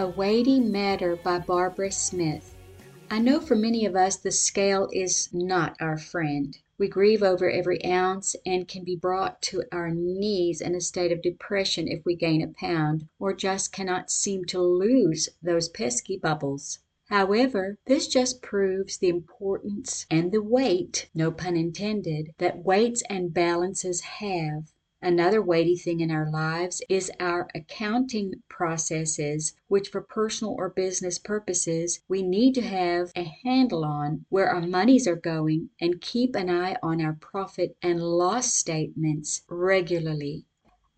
A Weighty Matter by Barbara Smith. I know for many of us the scale is not our friend. We grieve over every ounce and can be brought to our knees in a state of depression if we gain a pound, or just cannot seem to lose those pesky bubbles. However, this just proves the importance and the weight, no pun intended, that weights and balances have. Another weighty thing in our lives is our accounting processes, which for personal or business purposes we need to have a handle on where our monies are going and keep an eye on our profit and loss statements regularly.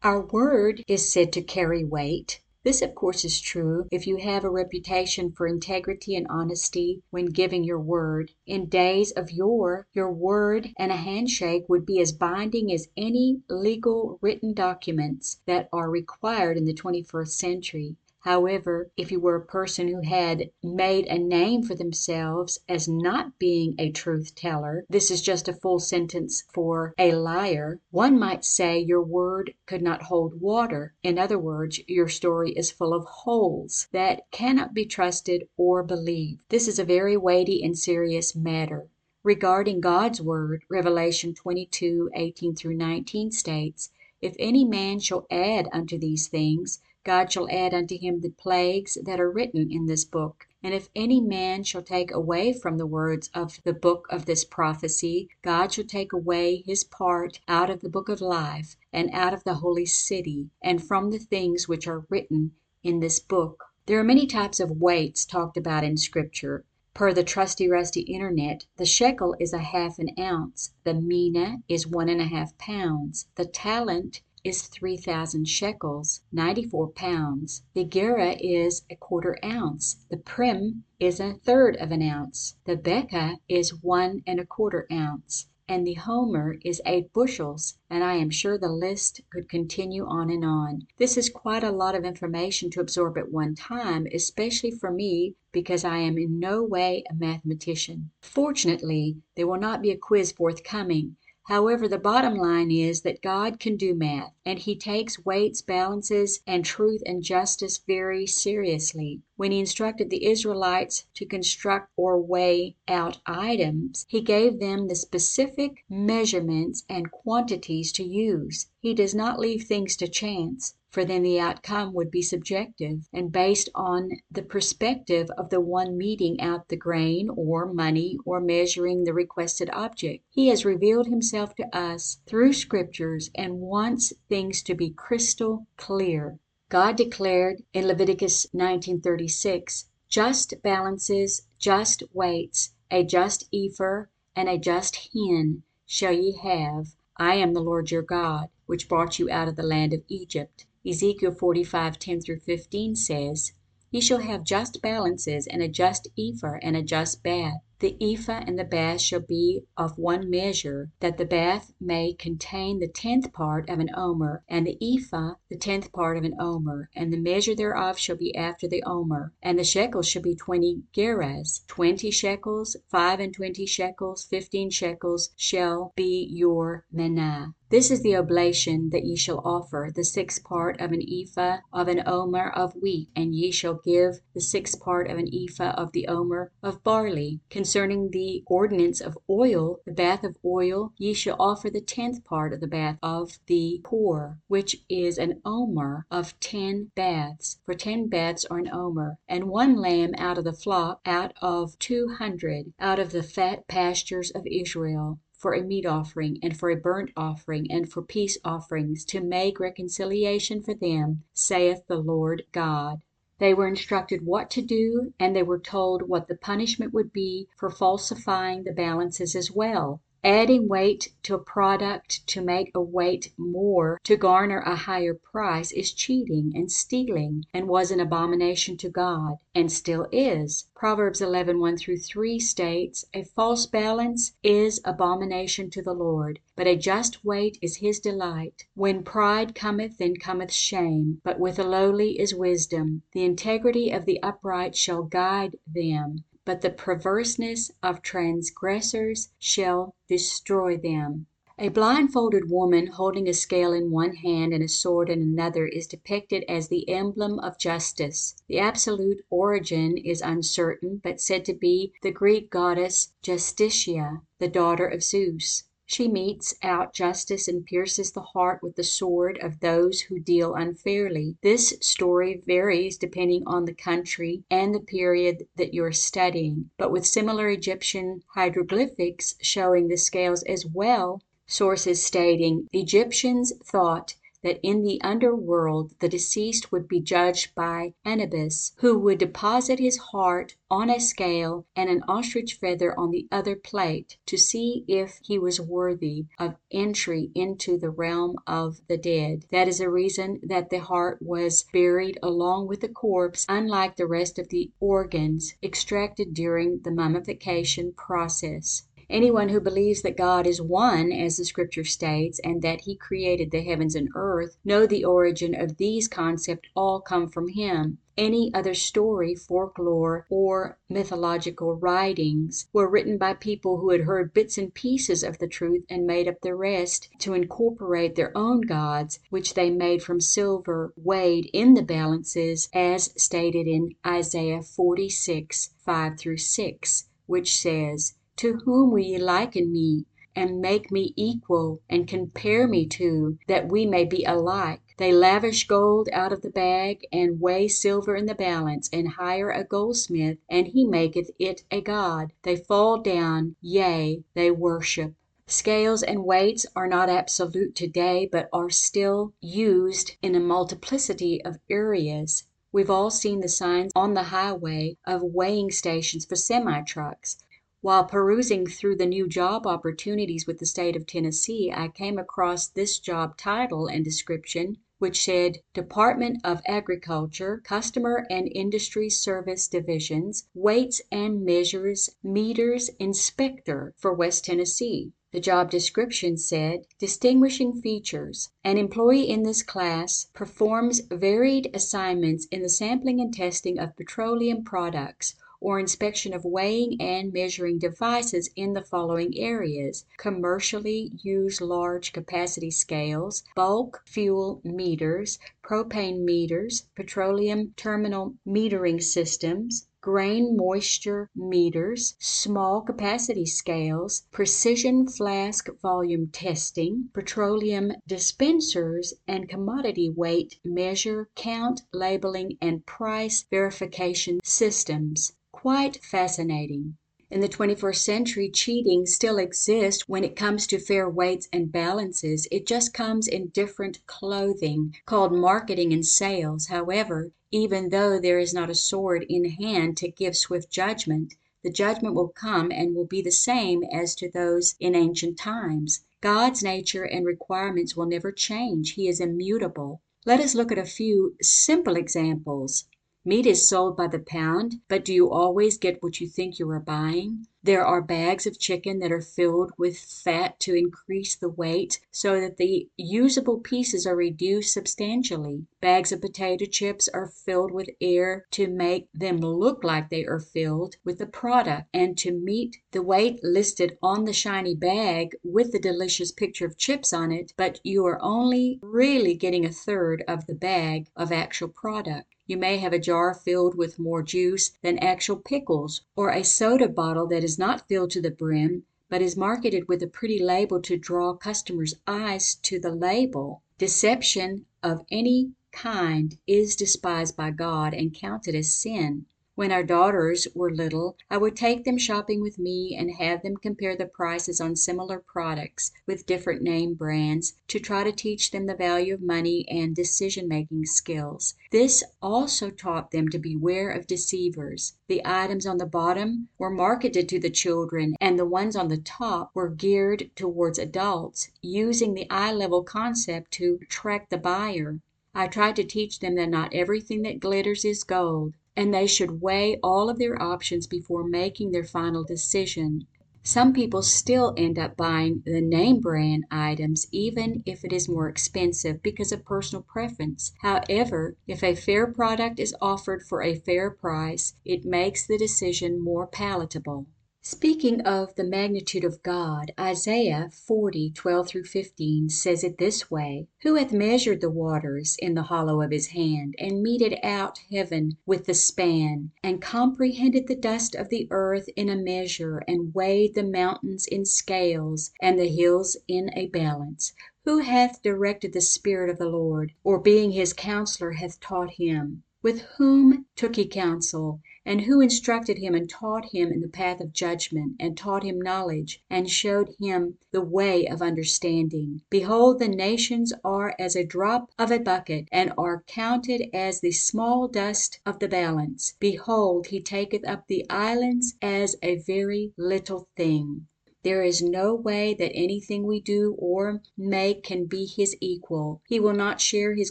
Our word is said to carry weight. This, of course, is true if you have a reputation for integrity and honesty when giving your word. In days of yore, your word and a handshake would be as binding as any legal written documents that are required in the 21st century. However, if you were a person who had made a name for themselves as not being a truth teller, this is just a full sentence for a liar, one might say your word could not hold water. In other words, your story is full of holes that cannot be trusted or believed. This is a very weighty and serious matter. Regarding God's word, Revelation 22 18 through 19 states, If any man shall add unto these things, God shall add unto him the plagues that are written in this book. And if any man shall take away from the words of the book of this prophecy, God shall take away his part out of the book of life, and out of the holy city, and from the things which are written in this book. There are many types of weights talked about in Scripture. Per the trusty rusty internet, the shekel is a half an ounce, the mina is one and a half pounds, the talent is 3,000 shekels, 94 pounds. The gera is a quarter ounce. The pim is a third of an ounce. The beka is one and a quarter ounce. And the homer is eight bushels, and I am sure the list could continue on and on. This is quite a lot of information to absorb at one time, especially for me because I am in no way a mathematician. Fortunately, there will not be a quiz forthcoming. However, the bottom line is that God can do math, and He takes weights, balances, and truth and justice very seriously. When He instructed the Israelites to construct or weigh out items, He gave them the specific measurements and quantities to use. He does not leave things to chance for then the outcome would be subjective and based on the perspective of the one meeting out the grain or money or measuring the requested object. He has revealed himself to us through scriptures and wants things to be crystal clear. God declared in Leviticus 19:36, just balances, just weights, a just ephah and a just hin shall ye have. I am the Lord your God, which brought you out of the land of Egypt. Ezekiel 45:10 through 15 says, Ye shall have just balances, and a just ephah, and a just bath. The ephah and the bath shall be of one measure, that the bath may contain the tenth part of an omer, and the ephah the tenth part of an omer, and the measure thereof shall be after the omer. And the shekels shall be twenty gerahs. Twenty shekels, five and twenty shekels, fifteen shekels shall be your maneh. This is the oblation that ye shall offer, the sixth part of an ephah of an omer of wheat, and ye shall give the sixth part of an ephah of the omer of barley. Concerning the ordinance of oil, the bath of oil, ye shall offer the tenth part of the bath of the poor, which is an omer of ten baths: for ten baths are an omer: and one lamb out of the flock out of two hundred, out of the fat pastures of Israel for a meat offering, and for a burnt offering, and for peace offerings, to make reconciliation for them, saith the Lord God. They were instructed what to do, and they were told what the punishment would be for falsifying the balances as well. Adding weight to a product to make a weight more to garner a higher price is cheating and stealing, and was an abomination to God, and still is. Proverbs 11:1 3 states, "A false balance is abomination to the Lord, but a just weight is his delight. When pride cometh, then cometh shame, but with the lowly is wisdom. The integrity of the upright shall guide them but the perverseness of transgressors shall destroy them. A blindfolded woman holding a scale in one hand and a sword in another is depicted as the emblem of justice. The absolute origin is uncertain, but said to be the Greek goddess Justitia, the daughter of Zeus. She metes out justice and pierces the heart with the sword of those who deal unfairly. This story varies depending on the country and the period that you are studying, but with similar Egyptian hieroglyphics showing the scales as well, sources stating Egyptians thought that in the under world the deceased would be judged by Anubis, who would deposit his heart on a scale and an ostrich feather on the other plate, to see if he was worthy of entry into the realm of the dead. That is the reason that the heart was buried along with the corpse, unlike the rest of the organs extracted during the mummification process. Anyone who believes that God is one, as the scripture states, and that he created the heavens and earth, know the origin of these concepts all come from him. Any other story, folklore, or mythological writings were written by people who had heard bits and pieces of the truth and made up the rest to incorporate their own gods, which they made from silver weighed in the balances, as stated in Isaiah 46 5 through 6, which says, to whom will ye liken me, and make me equal, and compare me to, that we may be alike? They lavish gold out of the bag, and weigh silver in the balance, and hire a goldsmith, and he maketh it a god. They fall down, yea, they worship. Scales and weights are not absolute today, but are still used in a multiplicity of areas. We've all seen the signs on the highway of weighing stations for semi trucks. While perusing through the new job opportunities with the State of Tennessee, I came across this job title and description, which said Department of Agriculture, Customer and Industry Service Divisions, Weights and Measures Meters Inspector for West Tennessee. The job description said Distinguishing features An employee in this class performs varied assignments in the sampling and testing of petroleum products or inspection of weighing and measuring devices in the following areas: commercially used large capacity scales, bulk fuel meters, propane meters, petroleum terminal metering systems, grain moisture meters, small capacity scales, precision flask volume testing, petroleum dispensers, and commodity weight measure, count, labeling, and price verification systems. Quite fascinating. In the 21st century, cheating still exists when it comes to fair weights and balances. It just comes in different clothing, called marketing and sales. However, even though there is not a sword in hand to give swift judgment, the judgment will come and will be the same as to those in ancient times. God's nature and requirements will never change. He is immutable. Let us look at a few simple examples. Meat is sold by the pound, but do you always get what you think you are buying? There are bags of chicken that are filled with fat to increase the weight, so that the usable pieces are reduced substantially. Bags of potato chips are filled with air to make them look like they are filled with the product, and to meet the weight listed on the shiny bag with the delicious picture of chips on it, but you are only really getting a third of the bag of actual product. You may have a jar filled with more juice than actual pickles, or a soda bottle that is not filled to the brim, but is marketed with a pretty label to draw customers' eyes to the label. Deception of any kind is despised by God and counted as sin. When our daughters were little I would take them shopping with me and have them compare the prices on similar products with different name brands, to try to teach them the value of money and decision making skills. This also taught them to beware of deceivers. The items on the bottom were marketed to the children and the ones on the top were geared towards adults, using the eye level concept to attract the buyer. I tried to teach them that not everything that glitters is gold and they should weigh all of their options before making their final decision. Some people still end up buying the name brand items even if it is more expensive because of personal preference. However, if a fair product is offered for a fair price, it makes the decision more palatable. Speaking of the magnitude of God, Isaiah 40, 12 through 15 says it this way Who hath measured the waters in the hollow of his hand, and meted out heaven with the span, and comprehended the dust of the earth in a measure, and weighed the mountains in scales, and the hills in a balance? Who hath directed the Spirit of the Lord, or being his counselor hath taught him? With whom took he counsel? And who instructed him and taught him in the path of judgment, and taught him knowledge, and showed him the way of understanding? Behold, the nations are as a drop of a bucket, and are counted as the small dust of the balance. Behold, he taketh up the islands as a very little thing. There is no way that anything we do or make can be his equal. He will not share his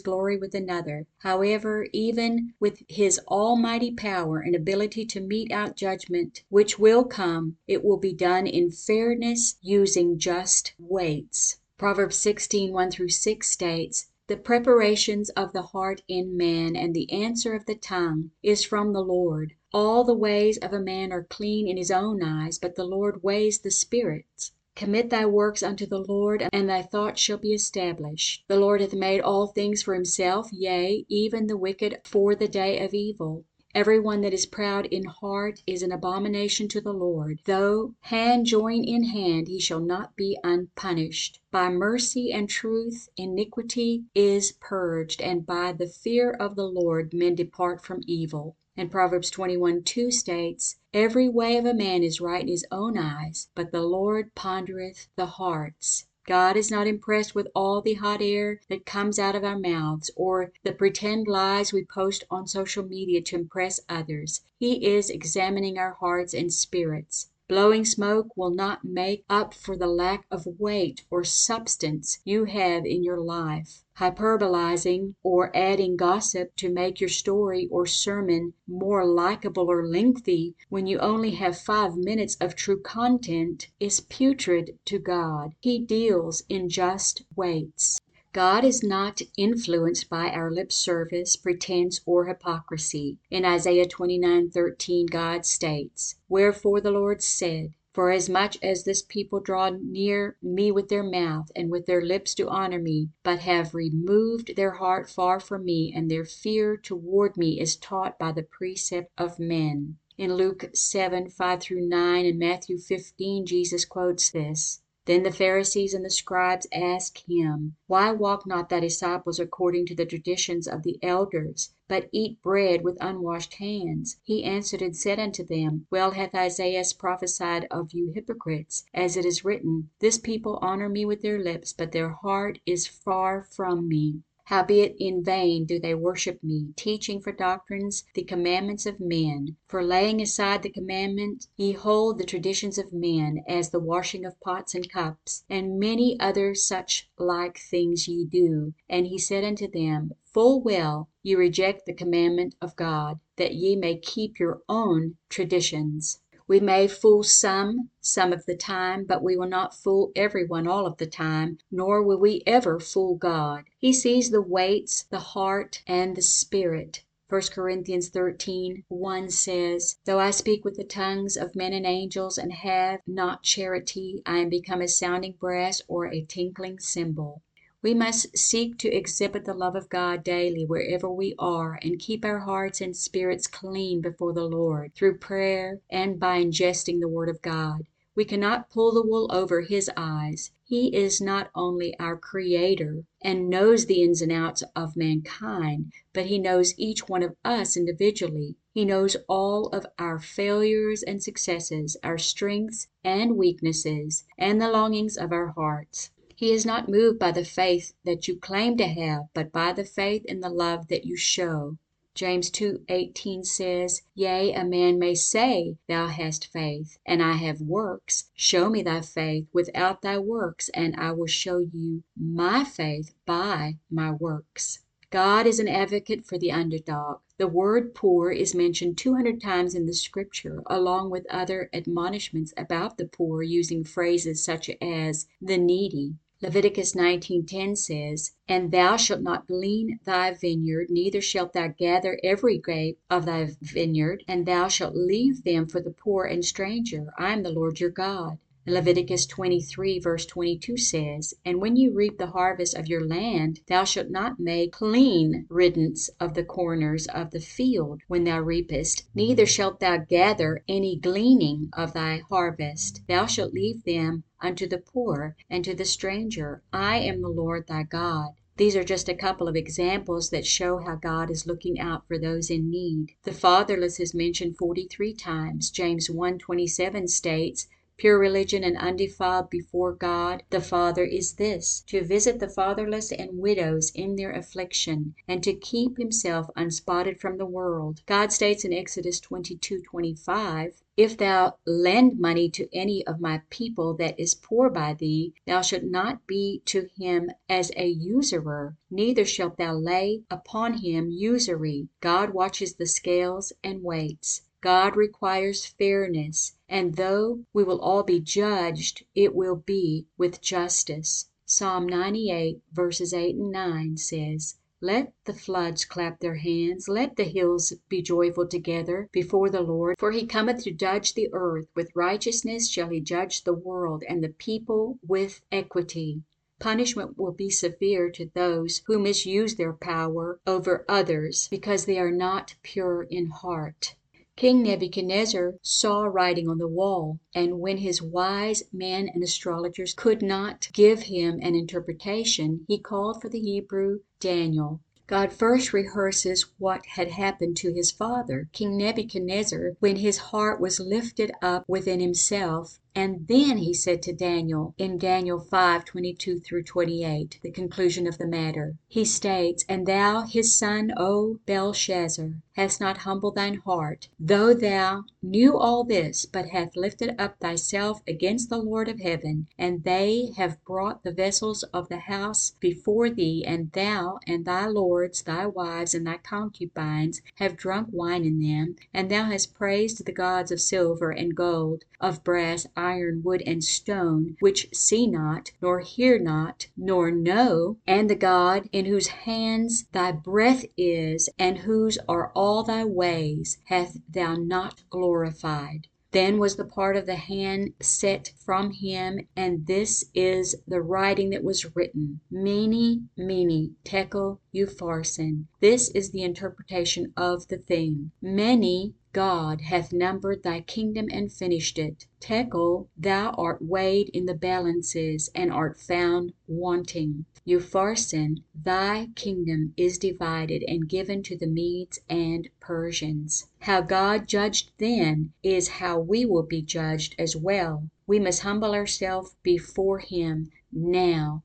glory with another. However, even with his almighty power and ability to mete out judgment which will come, it will be done in fairness, using just weights. Proverbs 16, 1 through 6 states, the preparations of the heart in man, and the answer of the tongue, is from the Lord. All the ways of a man are clean in his own eyes, but the Lord weighs the spirits. Commit thy works unto the Lord, and thy thoughts shall be established. The Lord hath made all things for himself, yea, even the wicked for the day of evil. Every one that is proud in heart is an abomination to the Lord. Though hand join in hand, he shall not be unpunished. By mercy and truth iniquity is purged, and by the fear of the Lord men depart from evil. And Proverbs 21 2 states, Every way of a man is right in his own eyes, but the Lord pondereth the hearts. God is not impressed with all the hot air that comes out of our mouths, or the pretend lies we post on social media to impress others. He is examining our hearts and spirits. Blowing smoke will not make up for the lack of weight or substance you have in your life. Hyperbolizing or adding gossip to make your story or sermon more likable or lengthy when you only have five minutes of true content is putrid to God. He deals in just weights. God is not influenced by our lip service, pretense, or hypocrisy. In Isaiah 29:13 God states, Wherefore the Lord said, Forasmuch as this people draw near me with their mouth, and with their lips do honor me, but have removed their heart far from me, and their fear toward me is taught by the precept of men. In Luke 7 5 through 9 and Matthew 15, Jesus quotes this. Then the Pharisees and the scribes asked him, Why walk not thy disciples according to the traditions of the elders, but eat bread with unwashed hands? He answered and said unto them, Well hath Isaiah prophesied of you hypocrites, as it is written, This people honour me with their lips, but their heart is far from me. Howbeit in vain do they worship me, teaching for doctrines the commandments of men. For laying aside the commandment, ye hold the traditions of men, as the washing of pots and cups, and many other such like things ye do. And he said unto them, Full well ye reject the commandment of God, that ye may keep your own traditions. We may fool some, some of the time, but we will not fool every one all of the time, nor will we ever fool God. He sees the weights, the heart, and the spirit. 1 Corinthians 13 1 says, Though I speak with the tongues of men and angels, and have not charity, I am become a sounding brass or a tinkling cymbal. We must seek to exhibit the love of God daily wherever we are and keep our hearts and spirits clean before the Lord through prayer and by ingesting the Word of God. We cannot pull the wool over His eyes. He is not only our Creator and knows the ins and outs of mankind, but He knows each one of us individually. He knows all of our failures and successes, our strengths and weaknesses, and the longings of our hearts. He is not moved by the faith that you claim to have, but by the faith and the love that you show. James 2:18 says, "Yea, a man may say, Thou hast faith, and I have works: show me thy faith without thy works, and I will show you my faith by my works." God is an advocate for the underdog. The word poor is mentioned 200 times in the Scripture, along with other admonishments about the poor using phrases such as "the needy." Leviticus 19:10 says, "And thou shalt not glean thy vineyard, neither shalt thou gather every grape of thy vineyard, and thou shalt leave them for the poor and stranger. I am the Lord your God." Leviticus 23 verse 22 says, "And when you reap the harvest of your land, thou shalt not make clean riddance of the corners of the field when thou reapest, neither shalt thou gather any gleaning of thy harvest: thou shalt leave them unto the poor and to the stranger. I am the Lord thy God." These are just a couple of examples that show how God is looking out for those in need. The fatherless is mentioned 43 times. James 1:27 states, Pure religion and undefiled before God the Father is this, to visit the fatherless and widows in their affliction, and to keep himself unspotted from the world. God states in Exodus 22:25, If thou lend money to any of my people that is poor by thee, thou shalt not be to him as a usurer, neither shalt thou lay upon him usury. God watches the scales and waits. God requires fairness, and though we will all be judged, it will be with justice. Psalm 98 verses 8 and 9 says, let the floods clap their hands, let the hills be joyful together before the Lord, for he cometh to judge the earth. With righteousness shall he judge the world, and the people with equity. Punishment will be severe to those who misuse their power over others because they are not pure in heart. King Nebuchadnezzar saw writing on the wall, and when his wise men and astrologers could not give him an interpretation, he called for the Hebrew Daniel. God first rehearses what had happened to his father, King Nebuchadnezzar, when his heart was lifted up within himself, and then he said to Daniel in Daniel 5:22 through 28, the conclusion of the matter. He states, "And thou, his son, O Belshazzar, hast not humbled thine heart, though thou knew all this, but hath lifted up thyself against the Lord of heaven, and they have brought the vessels of the house before thee, and thou and thy lords, thy wives, and thy concubines have drunk wine in them, and thou hast praised the gods of silver and gold, of brass, iron, wood, and stone, which see not, nor hear not, nor know, and the God in whose hands thy breath is, and whose are all thy ways, hath thou not glorified. Then was the part of the hand set from him, and this is the writing that was written: Mene, Mene, Tekel, Upharsin. This is the interpretation of the thing. Mene, God hath numbered thy kingdom and finished it. Tekel, thou art weighed in the balances, and art found wanting. Upharsin, thy kingdom is divided and given to the Medes and Persians. How God judged then is how we will be judged as well. We must humble ourselves before him now.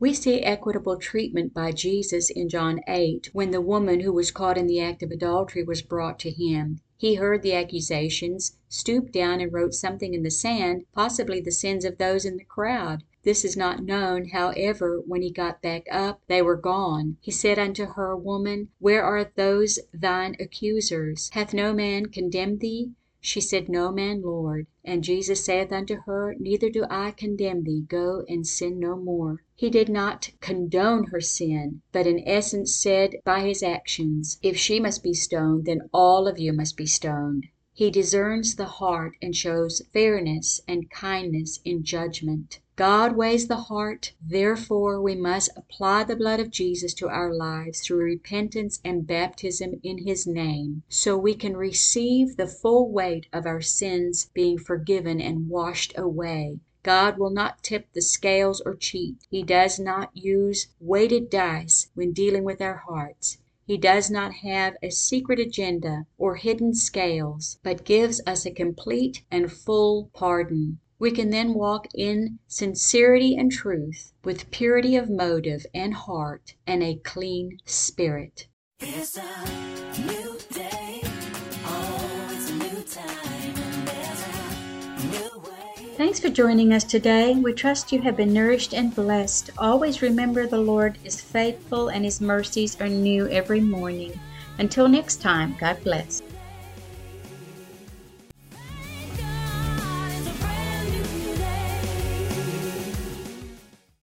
We see equitable treatment by Jesus in John 8, when the woman who was caught in the act of adultery was brought to him. He heard the accusations, stooped down and wrote something in the sand, possibly the sins of those in the crowd. This is not known, however, when he got back up, they were gone. He said unto her, Woman, where are those thine accusers? Hath no man condemned thee? She said, No man, Lord. And Jesus saith unto her, Neither do I condemn thee: go and sin no more. He did not condone her sin, but in essence said by his actions, If she must be stoned, then all of you must be stoned. He discerns the heart and shows fairness and kindness in judgment. God weighs the heart, therefore we must apply the blood of Jesus to our lives through repentance and baptism in His name, so we can receive the full weight of our sins being forgiven and washed away. God will not tip the scales or cheat. He does not use weighted dice when dealing with our hearts. He does not have a secret agenda or hidden scales, but gives us a complete and full pardon. We can then walk in sincerity and truth, with purity of motive and heart and a clean spirit. It's a new day. Oh, it's a new time. And there's a new way. Thanks for joining us today. We trust you have been nourished and blessed. Always remember the Lord is faithful and his mercies are new every morning. Until next time, God bless.